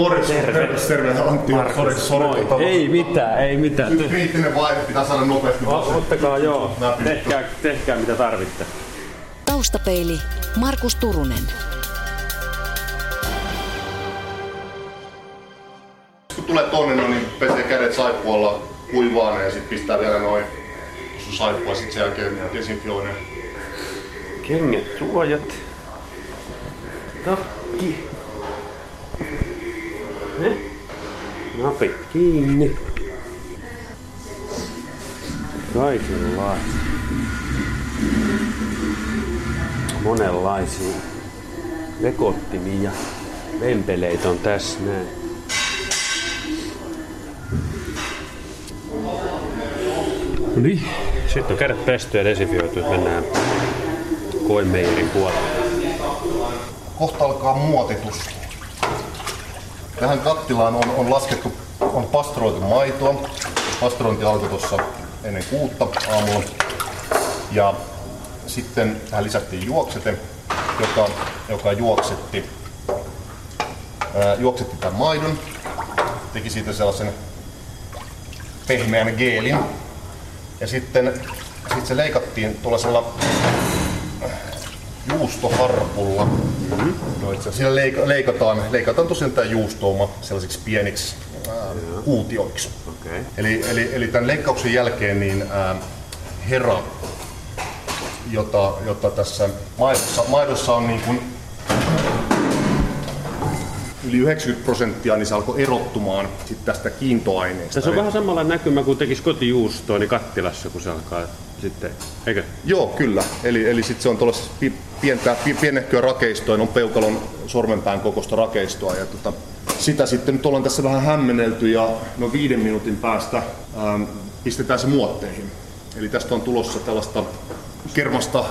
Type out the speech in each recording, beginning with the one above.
Morjens, Terve. terve, Antti, Markus, tota, Ei mitään, ei mitään. Nyt kriittinen vaihe, pitää saada nopeasti. O- Ottakaa joo, tehkää, tehkää mitä tarvitte. Taustapeili Markus Turunen. Kun tulee tonne, no, niin pesee kädet saippualla kuivaana ja sitten pistää vielä noin sun saippua, sitten sen jälkeen desinfioi ne. Kengät, suojat. Takki. Napit kiinni. Kaikenlaisia. Monenlaisia vekottimia vempeleitä on tässä näin. No niin, sitten on kädet pesty ja desinfioitu, mennään koemeijerin puolelle. Kohta alkaa muotitus. Tähän kattilaan on, on laskettu, on pastoroitu maitoa. Pastorointi alkoi tuossa ennen kuutta aamulla. Ja sitten tähän lisättiin juoksete, joka, joka juoksetti, ää, juoksetti tämän maidon. Teki siitä sellaisen pehmeän geelin. Ja sitten sit se leikattiin tuollaisella juustoharpulla. Mm-hmm. No itse asiassa leika- leikataan, leikataan tosiaan tämä juustouma sellaisiksi pieniksi ää, kuutioiksi. Okei. Eli, eli, eli tämän leikkauksen jälkeen niin ää, hera, jota, jota tässä maidossa, maidossa on niin kuin yli 90 prosenttia, niin se alkoi erottumaan sit tästä kiintoaineesta. Tässä on vähän samalla näkymä kuin tekisi kotijuustoa niin kattilassa, kun se alkaa sitten, eikö? Joo, kyllä. Eli, eli sitten se on tuollaista pi- pientä, pi- pienehköä rakeistoa, on peukalon sormenpään kokoista rakeistoa. Ja tota, sitä sitten nyt ollaan tässä vähän hämmennelty ja no viiden minuutin päästä ähm, pistetään se muotteihin. Eli tästä on tulossa tällaista kermasta äh,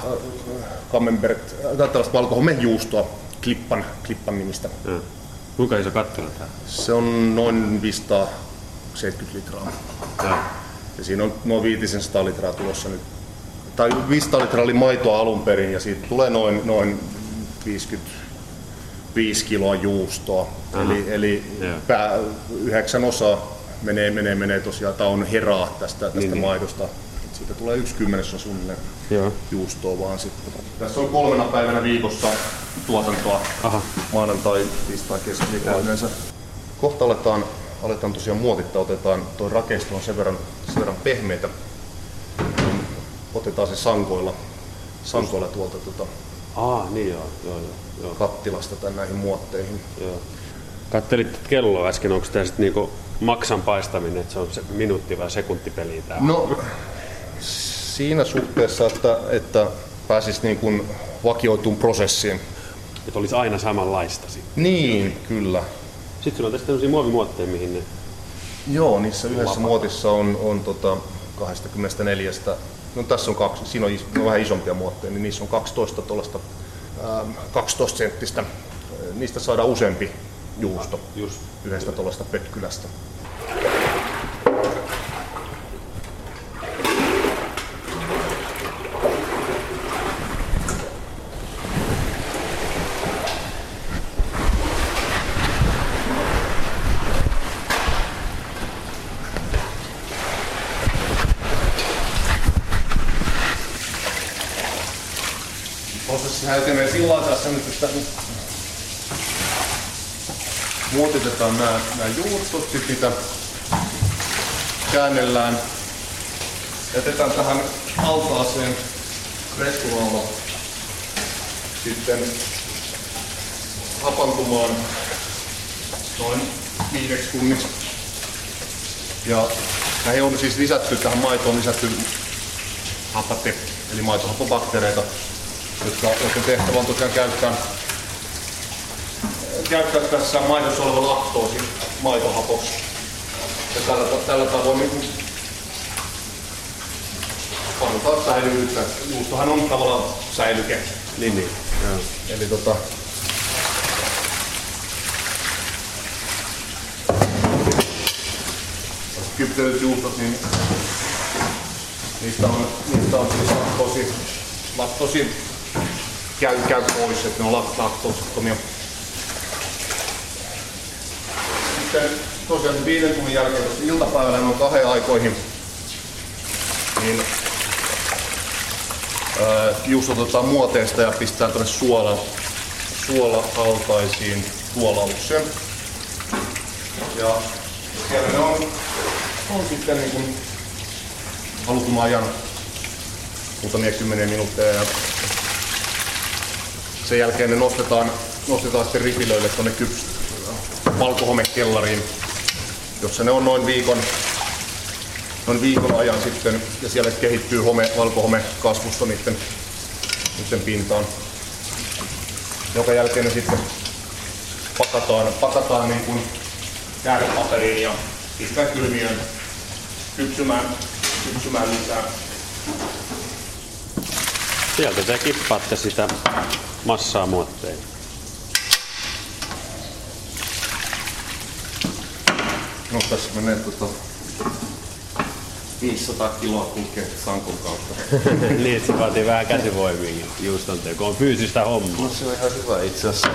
camembert, äh, tällaista valkohomejuustoa Klippan, Klippan nimistä. Ja. Kuinka iso kattila tää? Se on noin 570 litraa. Ja. Ja siinä on noin 500 litraa tulossa nyt. Tai 500 litraa oli maitoa alun perin ja siitä tulee noin, noin 55 kiloa juustoa. Eli, eli Joo. pää, yhdeksän osaa menee, menee, menee tosiaan, tai on heraa tästä, tästä Niin, niin. maidosta. Et Siitä tulee yksi kymmenesosa suunnilleen Joo. juustoa vaan sitten. Tässä on kolmena päivänä viikossa tuotantoa. Aha. Maanantai, tiistai, keskiviikko yleensä. Kohta aletaan, aletaan tosiaan muotittaa, otetaan tuo rakeisto on sen verran, sen verran pehmeitä. niin Otetaan se sankoilla, sankoilla tuolta tuota, Aa, niin joo, joo, joo. joo, kattilasta tai näihin muotteihin. joo. Kattelit kelloa äsken, onko tämä sitten niinku maksan paistaminen, että se on se minuutti vai sekuntipeli tää? No, siinä suhteessa, että, että pääsisi niin kuin vakioituun prosessiin. Että olisi aina samanlaista sitten. Niin, kyllä. Sitten sulla on tässä tämmöisiä muovimuotteja, mihin ne... Joo, niissä yhdessä muotissa on, on tota 24. No tässä on kaksi, siinä on, no vähän isompia muotteja, niin niissä on 12 tuollaista ähm, 12 senttistä. Niistä saadaan useampi juusto Just. yhdestä tuollaista pötkylästä. Prosessihan etenee sillä lailla tässä nyt, että muotitetaan nämä, nämä juustot, sitten niitä käännellään. Jätetään tähän altaaseen resturalla sitten hapantumaan noin viideksi tunniksi. Ja näihin on siis lisätty, tähän maitoon lisätty hapate, eli maitohappobakteereita, jotka, joiden tehtävä on tosiaan käyttää käyttää tässä maidossa oleva laktoosi maitohapoksi. Ja tällä, tällä tavoin niin annetaan säilyyttä. Juustohan on tavallaan säilyke. Niin, niin. Joo. Eli tota, kypselyt juustot, niin niistä on, niistä on siis laktoosi, laktoosi käy, käy pois, että ne on lak- laktoosittomia. Sitten tosiaan viiden tunnin jälkeen tuossa iltapäivällä noin kahden aikoihin, niin ää, otetaan muoteesta ja pistetään tuonne suola, suola-altaisiin suolaukseen. Ja siellä ne on, on sitten niin kuin halutun ajan muutamia kymmeniä minuutteja ja sen jälkeen ne nostetaan, nostetaan sitten ripilöille tuonne kyps, valkohomekellariin, jossa ne on noin viikon, noin viikon ajan sitten ja siellä kehittyy home, valkohome kasvusta niiden, niiden pintaan. Joka jälkeen ne sitten pakataan, pakataan niin kuin käärepaperiin ja pistää kylmiön kypsymään, kypsymään lisää. Sieltä te kippaatte sitä massaa muotteen. No tässä menee tota 500 kiloa kulkee sankon kautta. niin, että se vaatii vähän käsivoimiakin juuston teko. On fyysistä hommaa. No se on ihan hyvä itse asiassa.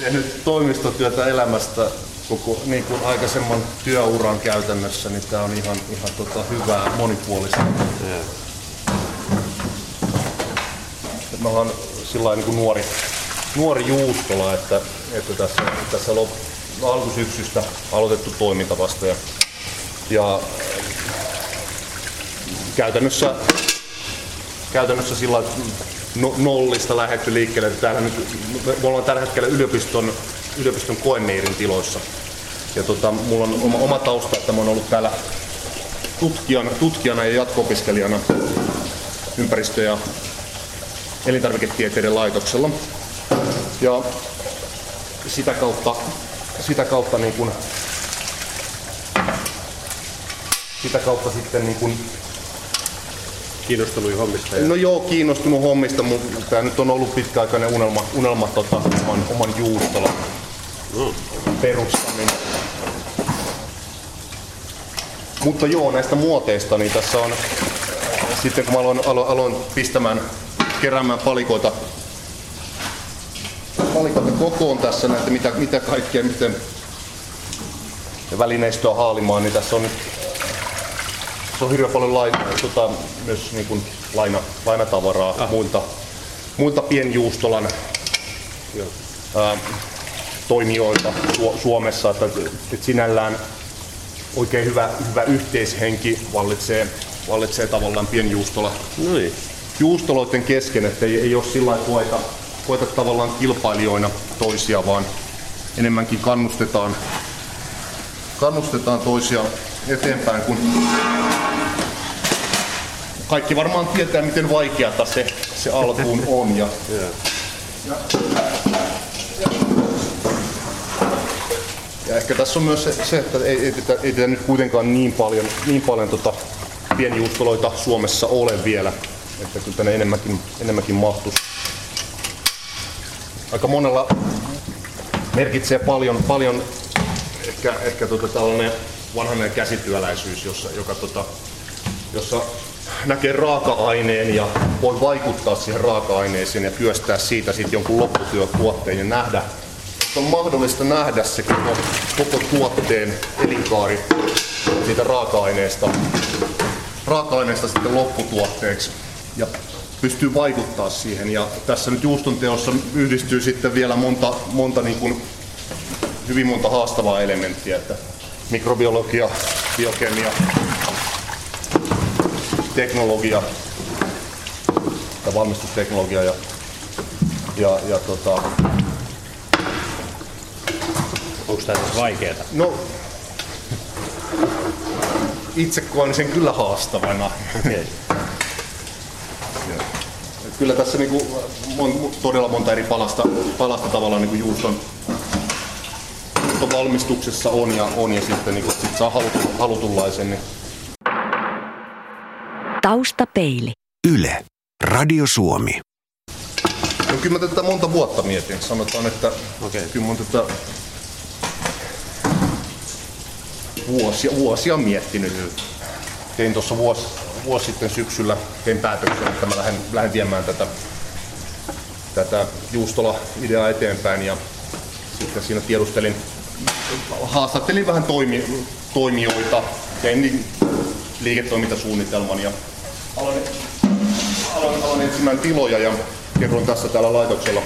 Tehnyt toimistotyötä elämästä koko niin kuin aikaisemman työuran käytännössä, niin tämä on ihan, ihan tota hyvää monipuolista. Joo. Mä oon sillä niin nuori, nuori juustola, että, että tässä, tässä lop, alkusyksystä aloitettu toiminta vasta. Ja, ja käytännössä, käytännössä sillä no, nollista lähdetty liikkeelle. Täällä nyt, me ollaan tällä hetkellä yliopiston, yliopiston koeneirin tiloissa. Ja tota, mulla on oma, oma tausta, että mä oon ollut täällä tutkijana, tutkijana ja jatko-opiskelijana ympäristö- ja elintarviketieteiden laitoksella. Ja sitä kautta, sitä kautta, niin kuin, sitä kautta sitten niin kuin, Kiinnostunut hommista. Ja... no joo, kiinnostunut hommista, mutta tämä nyt on ollut pitkäaikainen unelma, unelma tota, oman, oman juustolan No. perustaminen. Mutta joo, näistä muoteista, niin tässä on, sitten kun mä aloin, aloin, aloin pistämään, keräämään palikoita, palikoita kokoon tässä, näitä mitä, mitä kaikkea, miten ja välineistöä haalimaan, niin tässä on nyt se on hirveän paljon laina, tota, myös niin kuin laina, lainatavaraa ah. muilta, muilta pienjuustolan ää, toimijoilta Su- Suomessa, että, että sinällään oikein hyvä, hyvä yhteishenki vallitsee, vallitsee tavallaan pienjuustola No niin. juustoloiden kesken, että ei, ei ole sillä lailla koeta, tavallaan kilpailijoina toisia, vaan enemmänkin kannustetaan, kannustetaan toisia eteenpäin, kun kaikki varmaan tietää, miten vaikeata se, se alkuun on. Ja, Joo. ja ehkä tässä on myös se, se että ei, ei, tätä, ei tätä nyt kuitenkaan niin paljon, niin paljon tota pienjuustoloita Suomessa ole vielä, että kyllä tänne enemmänkin, enemmänkin mahtuisi. Aika monella merkitsee paljon, paljon ehkä, ehkä tota tällainen vanhainen käsityöläisyys, jossa, joka tota, jossa näkee raaka-aineen ja voi vaikuttaa siihen raaka-aineeseen ja työstää siitä sitten jonkun lopputyötuotteen ja nähdä, on mahdollista nähdä se koko, koko tuotteen elinkaari siitä raaka-aineesta, raaka-aineesta sitten lopputuotteeksi. Ja pystyy vaikuttaa siihen. Ja tässä nyt juuston teossa yhdistyy sitten vielä monta, monta niin kuin, hyvin monta haastavaa elementtiä, että mikrobiologia, biokemia, teknologia tai valmistusteknologia ja, ja, ja tota, Onko tämä vaikeeta? no, itse koen sen kyllä haastavana. Okei. Kyllä tässä niinku mon, todella monta eri palasta, palasta tavallaan niinku juuston, juuston valmistuksessa on ja, on ja sitten niinku, sit saa halutun, halutunlaisen. Niin Taustapeili. Yle. Radio Suomi. No kyllä mä tätä monta vuotta mietin. Sanotaan, että Okei. kyllä mä oon tätä vuosia, vuosia miettinyt. Tein tuossa vuosi, vuosi sitten syksyllä tein päätöksen, että mä lähden, lähden viemään tätä, tätä juustola-ideaa eteenpäin ja sitten siinä tiedustelin, haastattelin vähän toimi, toimijoita, tein liiketoimintasuunnitelman ja aloin, aloin, aloin etsimään tiloja ja kerron tässä täällä laitoksella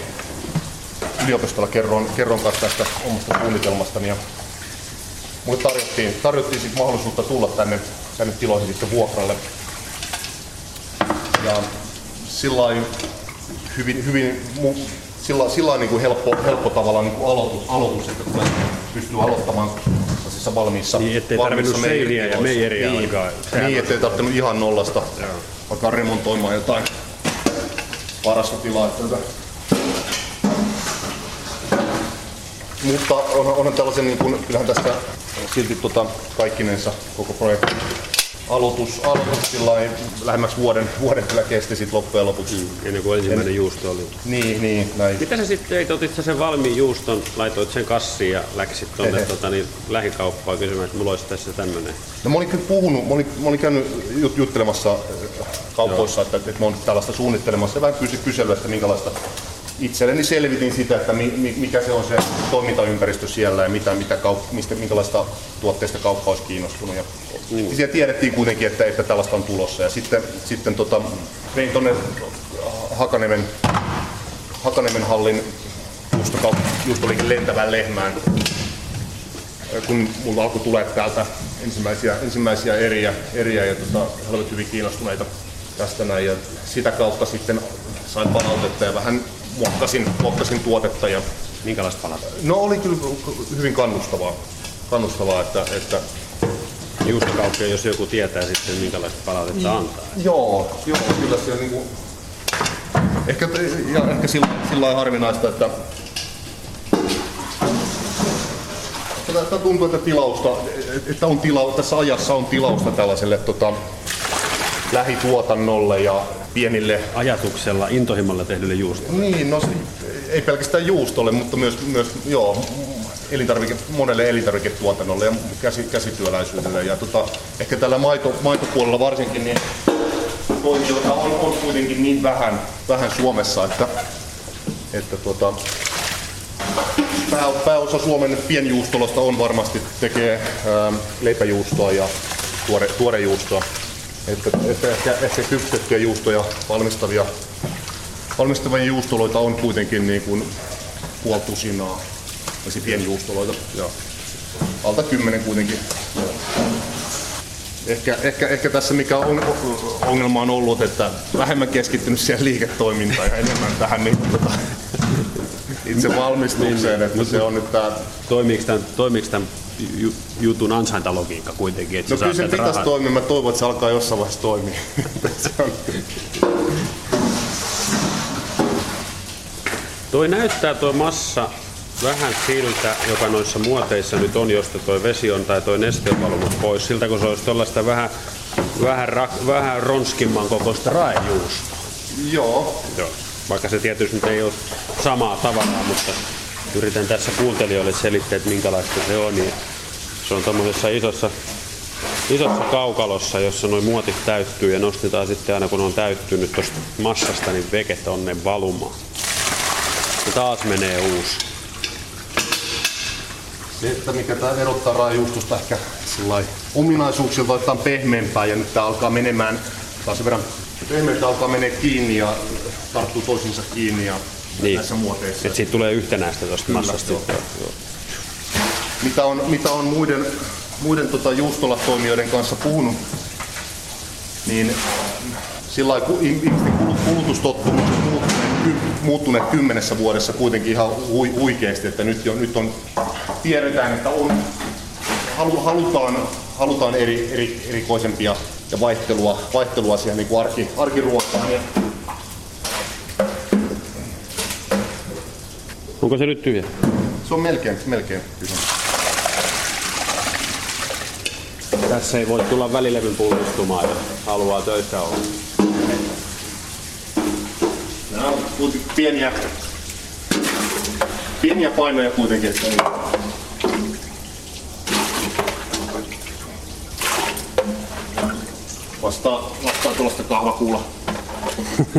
yliopistolla kerron, kerron kanssa tästä omasta suunnitelmastani. Ja mulle tarjottiin, tarjottiin mahdollisuutta tulla tänne, tänne tiloihin sitten vuokralle. Ja sillä hyvin, hyvin sillä, sillä niin kuin helppo, helppo tavalla niin kuin aloitus, aloitus, että tulee pystyy aloittamaan siis valmiissa Niin, ettei tarvinnut seiniä ja meijeriä niin, alkaa. Niin, ettei tarvinnut ihan nollasta vaikka remontoimaan jotain varastotilaa. Että mutta on, on tällaisen, niin kuin, kyllähän tästä silti tota, kaikkinensa koko projekti aloitus, aloitus sillain, lähemmäksi vuoden, vuoden kyllä kesti sit loppujen lopuksi. Mm. Ennen kuin ensimmäinen juusto oli. Niin, niin, näin. Mitä sä sitten teit? Otit sä sen valmiin juuston, laitoit sen kassiin ja läksit tonne Ehe. tota, niin, lähikauppaan kysymään, että mulla olisi tässä tämmönen. No mä olin kyllä puhunut, mä olin, mä olin käynyt jut, juttelemassa äh, kaupoissa, että, että mä olin tällaista suunnittelemassa ja vähän kysy, kysely, että minkälaista itselleni selvitin sitä, että mi, mi, mikä se on se toimintaympäristö siellä ja mitä, mitä kaup, mistä, minkälaista tuotteista kauppa olisi kiinnostunut. Ja, mm. siellä tiedettiin kuitenkin, että, että tällaista on tulossa. Ja sitten, sitten tota, vein tuonne Hakanemen, Hakanemen hallin juustokaup, juustoliikin lentävään lehmään kun mulla alkoi tulee täältä ensimmäisiä, ensimmäisiä eriä, eriä ja tota, he olivat hyvin kiinnostuneita tästä näin ja sitä kautta sitten sain palautetta ja vähän muokkasin, muokkasin tuotetta ja Minkälaista palata? no oli kyllä hyvin kannustavaa, kannustavaa että, että Juustokauppia, jos joku tietää sitten minkälaista palautetta antaa. Joo, joo, kyllä siellä niinku... Ehkä, ja ehkä sillä, sillä lailla harvinaista, että tuntuu, että tilausta, että on tila, tässä ajassa on tilausta tällaiselle tota, lähituotannolle ja pienille Ajatuksella, intohimolla tehdylle juustolle. niin, no ei pelkästään juustolle, mutta myös, myös joo, elintarvike, monelle elintarviketuotannolle ja käsi, käsityöläisyydelle. Ja tota, ehkä tällä maito, maitopuolella varsinkin niin toimijoita on, on kuitenkin niin vähän, vähän Suomessa, että, että tota, pää, pääosa Suomen pienjuustolosta on varmasti tekee ää, leipäjuustoa ja tuore, tuorejuustoa. Että, että ehkä, ehkä kypsettyjä juustoja valmistavia valmistavia juustoloita on kuitenkin niin kuin puoli tusinaa. Pienjuustoloita. Ja alta kymmenen kuitenkin. Ehkä, ehkä, ehkä tässä mikä on, ongelma on ollut, että vähemmän keskittynyt siihen liiketoimintaan ja enemmän tähän niin, tota, itse valmistukseen, että se on nyt tää Toimiiko tämän, toimiiko tämän ju- jutun ansaintalogiikka kuitenkin? Että No kyllä se pitäisi rahaa? toimia. Mä toivon, että se alkaa jossain vaiheessa toimia. on, Toi näyttää tuo massa vähän siltä, joka noissa muoteissa nyt on, josta toi vesi on tai toi neste on valunut pois. Siltä kun se olisi tuollaista vähän, vähän, rak, vähän ronskimman kokoista raejuusta. joo, Joo. Vaikka se tietysti nyt ei ole samaa tavaraa, mutta yritän tässä kuuntelijoille selittää, että minkälaista se on. Niin se on tuommoisessa isossa, isossa kaukalossa, jossa noin muotit täyttyy ja nostetaan sitten aina kun on täyttynyt tuosta massasta, niin veke tonne valumaan. Ja taas menee uusi. Se, että mikä tämä erottaa raajuustosta ehkä ominaisuuksilta, että on pehmeämpää ja nyt tämä alkaa menemään taas sen verran pehmeältä alkaa menee kiinni ja tarttuu toisiinsa kiinni ja Niin. näissä muoteissa. Että siitä tulee yhtenäistä tuosta massasta. Mitä on, mitä on muiden, muiden tota juustolatoimijoiden kanssa puhunut, niin sillä ihmisten kulu- kulutustottumukset muuttuneet, muuttuneet kymmenessä vuodessa kuitenkin ihan hui, huikeasti, että nyt, jo, nyt on, tiedetään, että on, halu, halutaan, halutaan eri, eri, erikoisempia ja vaihtelua, vaihtelua siihen niin kuin arki, arkiruokaan. Onko se nyt tyhjä? se on melkein, melkein tyhjä. Tässä ei voi tulla välilevyn pullistumaan, jos haluaa töissä olla. Nämä on pieniä, pieniä painoja kuitenkin. Että Vastaa, vastaa tuollaista kahvakuulla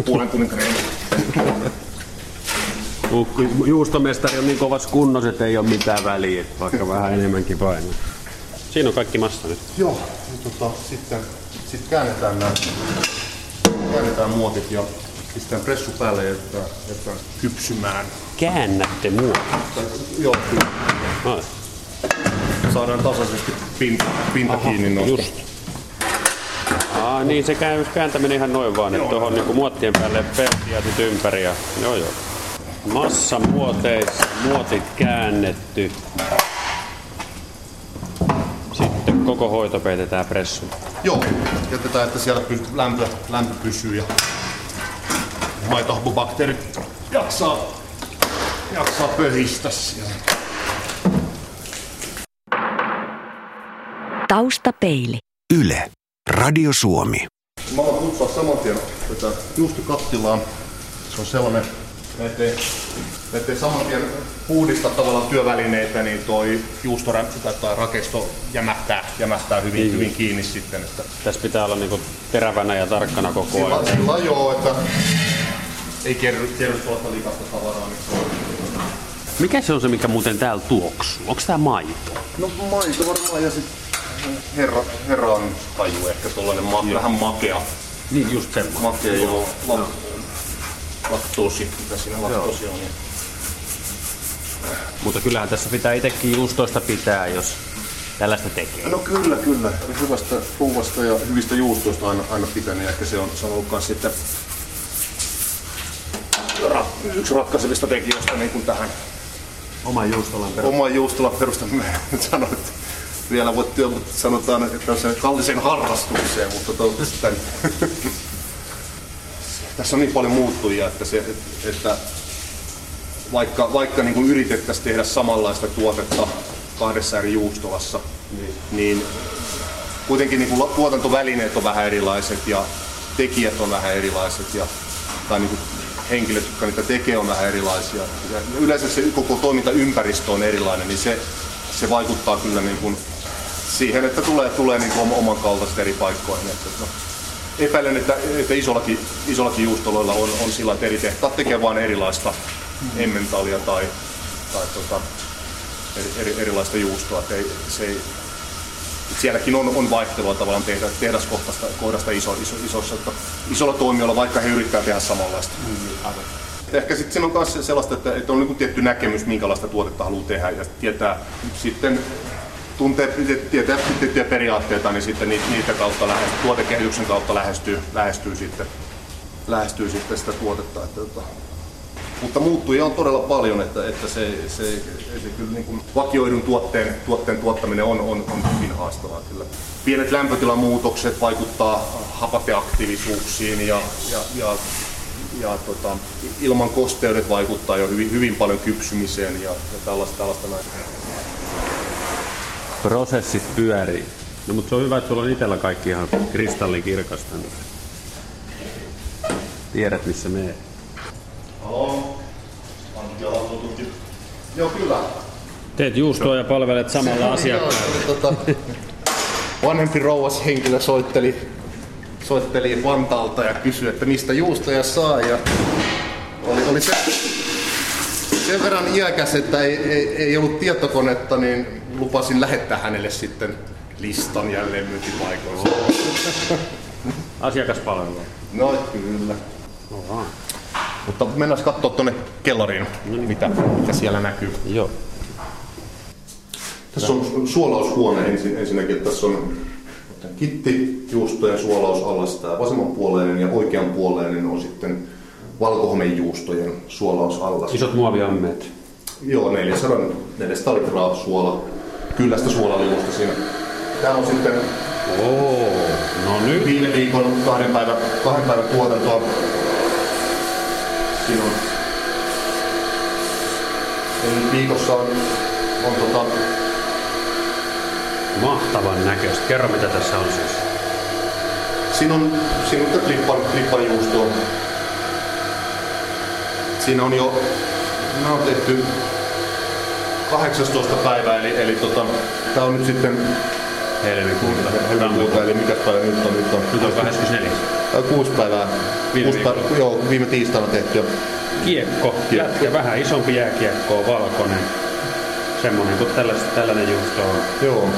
puolen tunnin treeniä. Kun juustomestari on niin kovassa kunnossa, että ei ole mitään väliä, että vaikka vähän enemmänkin painaa. Siinä on kaikki massa nyt. Joo, ja tota, sitten, sitten käännetään nämä käännetään muotit ja pistetään pressu päälle ja jätetään, jätetään kypsymään. Käännätte mua. Tai, joo, kyllä. Saadaan tasaisesti pinta, pinta Aha, kiinni noista. just. Aa, niin se käy kääntäminen ihan noin vaan, että tuohon niinku muottien päälle peltiä sit ympäri ja joo joo. Massa muoteissa, muotit käännetty. Sitten koko hoito peitetään pressuun. Joo, jätetään, että siellä py, lämpö, lämpö pysyy ja maitohapobakteerit jaksaa, jaksaa pöhistä siellä. Taustapeili. Yle. Radio Suomi. Mä voin kutsua saman tien tätä juustokattilaa. Se on sellainen, me ettei, me ettei saman tien puhdista tavallaan työvälineitä, niin toi juustorämpsy tai tai rakesto jämähtää, jämähtää hyvin, Niin. hyvin kiinni sitten. Että Tässä pitää olla niinku terävänä ja tarkkana koko sillä, ajan. sillä joo, että ei kerry, kerry tuosta likasta tavaraa. Niin Mikä se on se, mikä muuten täällä tuoksuu? Onko tää maito? No maito varmaan ja sitten herra, herra on taju ehkä tollanen ma- vähän makea. Niin, just semmoinen. Makea joo. La- laktoosi, mitä siinä laktoosi on. Niin. Mutta kyllähän tässä pitää itsekin juustoista pitää, jos tällaista tekee. No kyllä, kyllä. Hyvästä ruuasta ja hyvistä juustoista aina, aina pitänyt. Ehkä se on, se on ollut kans sitten ra- yksi ratkaisevista tekijöistä niin kuin tähän Oman juustolan perään. oman juustolan perustaminen. Nyt sanoit, että vielä voit työ, mutta sanotaan, että se kalliseen harrastukseen, mutta toivottavasti tämän, tässä on niin paljon muuttujia, että, se, että, vaikka, vaikka niin kuin yritettäisiin tehdä samanlaista tuotetta kahdessa eri juustolassa, niin, niin kuitenkin niin kuin tuotantovälineet on vähän erilaiset ja tekijät on vähän erilaiset ja, tai niin kuin henkilöt, jotka niitä tekee, on vähän erilaisia. Ja yleensä se koko toimintaympäristö on erilainen, niin se, se vaikuttaa kyllä niin kuin siihen, että tulee, tulee niin kuin oman kaltaiset eri paikkoihin. Että, no, epäilen, että, että isollakin, isollakin juustoloilla on, on sillä, että eri tehtaat tekee vain erilaista emmentalia tai, tai tota, eri, eri, erilaista juustoa. Että ei, se ei, et sielläkin on, on vaihtelua tavallaan tehdä, tehdaskohdasta kohdasta iso, iso, isossa, että isolla toimijoilla, vaikka he yrittää tehdä samanlaista. Mm, Ehkä sitten siinä on myös sellaista, että, että on niin tietty näkemys, minkälaista tuotetta haluaa tehdä ja tietää sitten tuntee, tietää tiettyjä periaatteita, niin sitten niitä, kautta lähestyy, tuotekehityksen kautta lähestyy, lähestyy, sitten, lähestyy sitten sitä tuotetta. Että, että, mutta muuttujia on todella paljon, että, että se, se, se kyllä niin kuin vakioidun tuotteen, tuotteen tuottaminen on, on, on hyvin haastavaa kyllä. Pienet lämpötilamuutokset vaikuttaa hapateaktiivisuuksiin ja, ja, ja, ja tota, ilman kosteudet vaikuttaa jo hyvin, hyvin paljon kypsymiseen ja, ja tällaista, tällaista näin. Prosessit pyörii. No mutta se on hyvä, että sulla on itsellä kaikki ihan kristallikirkasta. Tiedät missä menee. Joo, kyllä. Teet juustoa ja palvelet samalla asiakkaalla. Tota, vanhempi rouvas henkilö soitteli, soitteli Vantaalta ja kysyi, että mistä juustoja saa. Ja oli, oli se, sen verran iäkäs, että ei, ei, ei ollut tietokonetta, niin lupasin lähettää hänelle sitten listan jälleen myyntipaikoista. Asiakaspalvelua. No kyllä. Oha. Mutta mennään katsoa tuonne kellariin, mitä, mitä siellä näkyy. Joo. Tässä on suolaushuone ensin, ensinnäkin. Tässä on kitti, juusto ja suolaus allas. Tämä vasemmanpuoleinen ja oikeanpuoleinen on sitten valkohomejuustojen suolausallas. Isot muoviammeet. Joo, 400, 400 litraa suola, kyllästä suolaliuosta siinä. Tämä on sitten Oo, no nyt. viime viikon kahden päivän, kahden päivän tuotantoa. Siinä on Eli viikossa on, on tota, Mahtavan näköistä. Kerro mitä tässä on siis. Siinä on, siinä on klippan, klippan juustoa. Siinä on jo, nämä on tehty 18 päivää, eli, eli tota, tää on nyt sitten Helmikuuta. helmikuuta, eli mikä päivä nyt on? Nyt on, Nyt on 24. Ää, kuusi päivää. Viime kuusi päivää joo, viime tiistaina tehty. Ja kiekko, jätkä, vähän isompi jääkiekko on valkoinen. Semmoinen kuin tällainen, tällainen juusto on. Joo.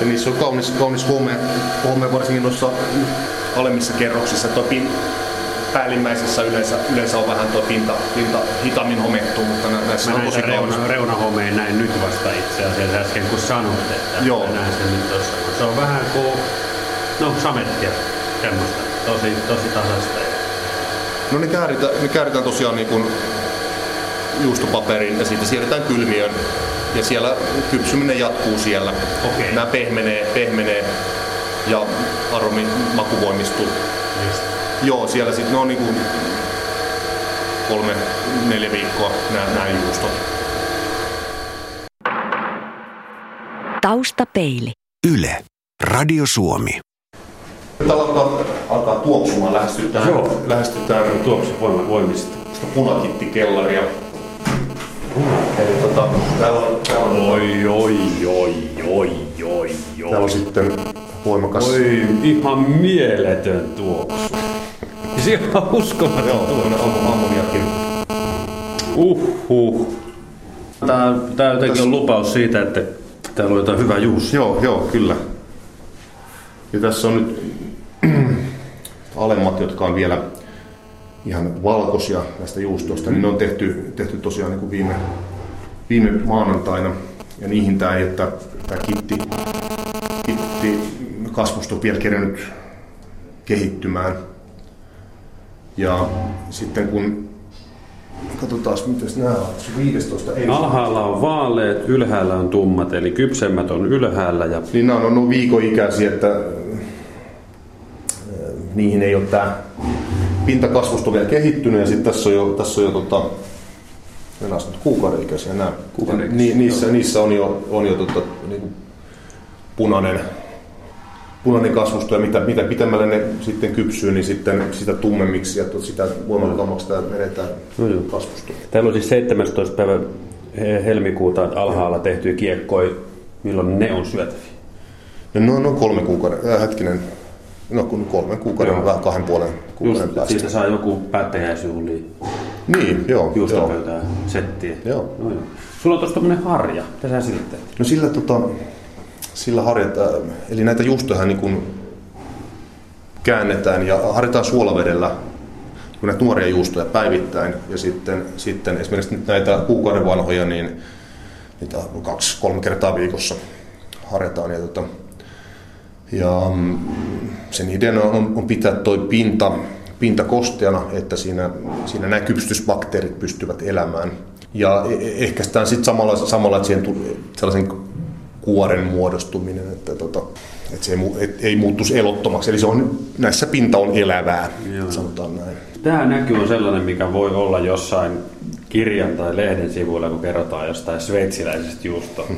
Ja niissä on kaunis, kaunis huome, huome varsinkin noissa alemmissa kerroksissa. Pin, päällimmäisessä yleensä, yleensä on vähän tuo pinta, pinta hitaammin homettu, mutta nä- näissä Mä on tosi reuna, reunahomeen näin nyt vasta itse asiassa äsken kun sanoit, että Joo. näin sen nyt tossa. Se on vähän kuin, no samettia, semmoista, tosi, tosi tasasta. No ne kääritään, ne kääritään tosiaan niin kuin juustopaperiin ja siitä siirretään kylmiön. Ja siellä kypsyminen jatkuu siellä. Okei. Nämä pehmenee, pehmenee ja aromi maku voimistuu. Joo, siellä sitten ne on niin kuin kolme, neljä viikkoa nämä, nämä juustot. Taustapeili. Yle. Radio Suomi. Nyt alkaa, alkaa tuoksumaan, lähestytään, Joo. lähestytään Tuoksu voima, voimista. sitä punakittikellaria. Eli tota, täällä on, täällä on, Oi, oi, oi, oi, oi, täällä on sitten voimakas Oi, ihan mieletön tuoksu. Se on uskomaton Joo, tämmönen ammo- ammoniakin. Uhuh. Tää, tää jotenkin on lupaus siitä, että täällä on jotain hyvää juusia. Joo, joo, kyllä. Ja tässä on nyt alemmat, jotka on vielä ihan valkoisia näistä juustoista, niin ne on tehty, tehty tosiaan niin kuin viime, viime maanantaina. Ja niihin tämä ei, että tämä kitti, kitti kasvusto on vielä kerännyt kehittymään. Ja sitten kun katsotaan, miten nämä on, se 15 ei Alhaalla on vaaleet, ylhäällä on tummat, eli kypsemmät on ylhäällä ja Niin nämä on, on viikon ikäisiä, että äh, niihin ei ole tämä pintakasvusto vielä kehittynyt ja sitten tässä on jo, tässä on jo tota, nämä kuukauden ikäisiä nämä. Kuukauden Ja ikäisiä, ni, niissä, niissä on jo, on jo tota, niin punainen, punainen kasvusto ja mitä, mitä pitemmälle ne sitten kypsyy, niin sitten sitä tummemmiksi ja sitä voimakkaammaksi tämä menetään No joo. kasvusto. Täällä on siis 17. päivä he- helmikuuta alhaalla tehtyjä kiekkoja, milloin ne on syötäviä. Ja no, no kolme kuukauden, äh, hetkinen, no kun kolmen kuukauden, Joo. vähän kahden puolen kuukauden Just, päästä. siitä saa joku päättäjäisjuhliin Niin, joo. juustopöytää settiä. Joo. No joo. Sulla on tuossa tommonen harja. Mitä sä silitteet? No sillä, tota, sillä harjataan, eli näitä juustoja niin kun käännetään ja harjataan suolavedellä kun näitä nuoria juustoja päivittäin ja sitten, sitten esimerkiksi nyt näitä kuukauden vanhoja, niin niitä kaksi, kolme kertaa viikossa harjataan. Ja, tota, ja mm, sen ideana on, on pitää toi pinta, pinta kosteana, että siinä, siinä nämä kypsystysbakteerit pystyvät elämään. Ja e- e- ehkäistään sitten samalla, samalla että siihen sellaisen kuoren muodostuminen, että, tota, että se ei, mu- et, ei muuttuisi elottomaksi. Eli se on, näissä pinta on elävää, Joo. sanotaan näin. Tämä näky on sellainen, mikä voi olla jossain kirjan tai lehden sivuilla, kun kerrotaan jostain sveitsiläisestä juusto,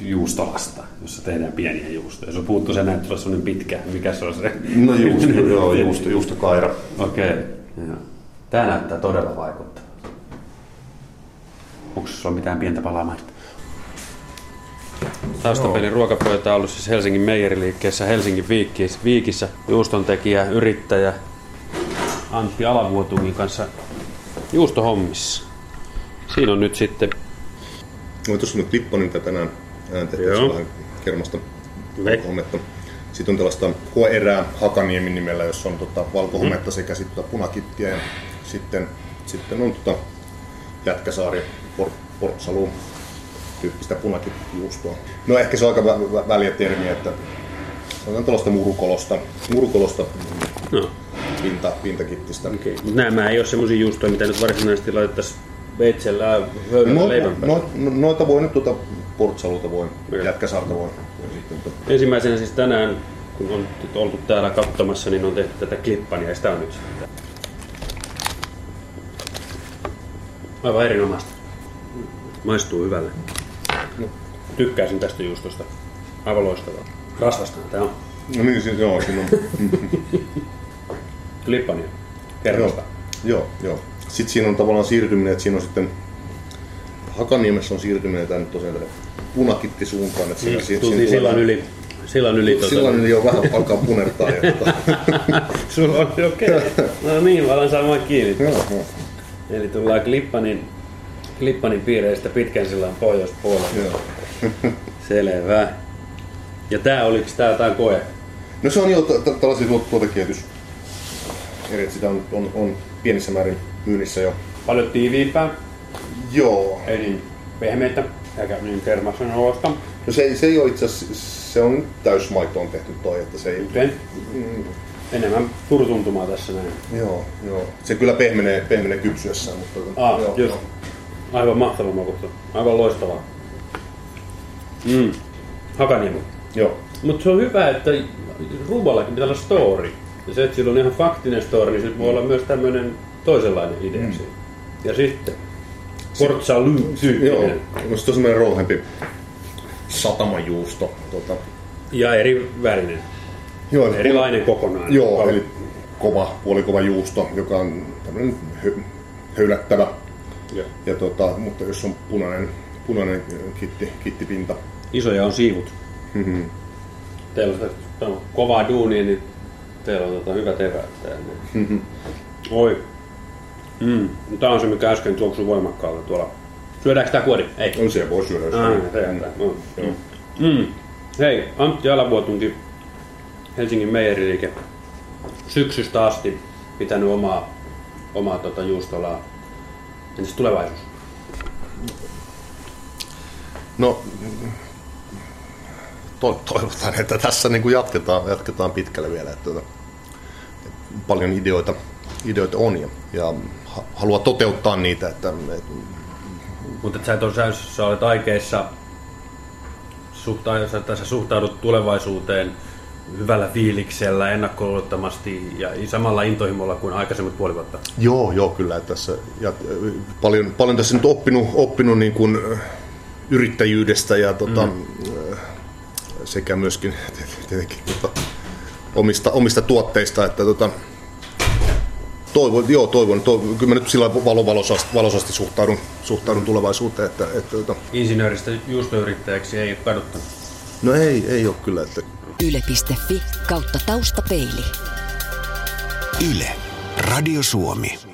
juustolasta, jossa tehdään pieniä juustoja. Jos puuttuu se näyttää sellainen pitkä, mikä se on se? No juusto, joo, juusto, juustokaira. Okei. Okay. Tämä näyttää todella vaikuttavalta. Onko sulla mitään pientä palaa mainita? Taustapelin ruokapöytä on ollut siis Helsingin meijeriliikkeessä Helsingin Viikkissä, Viikissä juustontekijä, yrittäjä Antti Alavuotungin kanssa juustohommissa. Siinä on nyt sitten No, tuossa on nyt Lipponen, mitä tänään ääntettiin, vähän kermasta Okei. hometta. Sitten on tällaista koeerää Hakaniemin nimellä, jossa on tota, valkohometta sekä sitten tota punakittiä ja sitten, sitten on tota, Jätkäsaari, Port, Portsalu tyyppistä punakittijuustoa. No ehkä se on aika vä- vä- väliä termi, että se on tällaista murukolosta, murukolosta No, pinta, pintakittistä. Okay. Nämä ei ole semmoisia juustoja, mitä nyt varsinaisesti laitettaisiin veitsellä höylällä No, leivän päälle. no, no, noita voi nyt tuota Portsalulta voi, Joo. Jätkäsaarta voi. sitten, tota- Ensimmäisenä siis tänään, kun on oltu täällä katsomassa, niin on tehty tätä klippania ja sitä on nyt sitten. Aivan erinomaista. Maistuu hyvälle. Tykkäisin tästä juustosta. Aivan loistavaa. Rasvastahan tää on. No niin, siis joo, siinä on. Klippania. Kerrosta. Joo, joo. Sitten siinä on tavallaan siirtyminen, että siinä on sitten Hakaniemessä on siirtyminen tänne tosiaan tänne punakittisuuntaan. Että siinä, siinä, Mm, Tultiin sillan yli. Sillan yli. tota- Sillan yli jo vähän alkaa punertaa. Ja, tota, Sulla on okei. Okay. No niin, mä alan saamaan kiinni. joo, joo. Eli tullaan Klippanin, Klippanin piireistä pitkän sillan pohjoispuolella. Joo. Selvä. Ja tää oliko tää jotain koe? No se on jo tällaisia tuot- tuotekehitys. Eri, sitä on, on, on pienissä määrin myynnissä jo. Paljon tiiviimpää, Joo. niin pehmeitä, eikä niin kermasen olosta. No se, se ei ole itse asiassa, se on täysmaitoon tehty toi, että se ei... Kuten Mm, enemmän turtuntumaa tässä näin. joo, joo. Se kyllä pehmenee, pehmenee kypsyessään, mutta... Ah, joo, just. joo. Aivan mahtava makusta. Aivan loistavaa. Mm. Hakaniemu. Joo. Mutta se on hyvä, että ruuallakin pitää olla story. Ja se, että sillä on ihan faktinen story, niin se voi olla myös tämmöinen toisenlainen idea mm. siinä. Ja sitten Forza Joo, Ly-tyyppinen. no se on semmoinen rouhempi satamajuusto. Tuota, Ja eri värinen. joo, Erilainen kokonaan. Joo, eli kova, puolikova juusto, joka on tämmöinen hö, höylättävä. Joo. Ja tota, mutta jos on punainen, punainen kitti, kittipinta. Isoja on siivut. Mm-hmm. Teillä on, tämä on kovaa duunia, niin teillä on tota, hyvät eväät täällä. Mm-hmm. Oi. Mm. Tämä on se, mikä äsken tuoksui voimakkaalta tuolla. Syödäänkö tää kuori? Ei. On siellä voi syödä. Ah, se jättää. Mm. Joo. Mm. Hei, Antti Alavuotunkin Helsingin meijäriliike syksystä asti pitänyt omaa, omaa tota juustolaa. Entäs tulevaisuus? No, to, toivotaan, että tässä niin kuin jatketaan, jatketaan pitkälle vielä. Että, että paljon ideoita, ideoita on ja, ja ha- haluaa toteuttaa niitä. Että, että Mutta sä, et sä, sä olet aikeissa, suhta, sä, sä suhtaudut tulevaisuuteen hyvällä fiiliksellä, ennakkoluulottomasti ja samalla intohimolla kuin aikaisemmat puoli vuotta. Joo, joo, kyllä. Tässä, ja, paljon, paljon tässä nyt oppinut, oppinut niin kuin, äh, yrittäjyydestä ja tota, mm. sekä myöskin tietenkin tota, omista, omista tuotteista. Että, tota, toivon, joo, toivon, toivon, kyllä mä nyt sillä lailla valo, valosasti, valosasti suhtaudun, suhtaudun tulevaisuuteen. Että, että, tota, Insinööristä juustoyrittäjäksi ei ole kaduttanut. no ei, ei ole kyllä. Että, Yle.fi kautta taustapeili. Yle. Radio Suomi.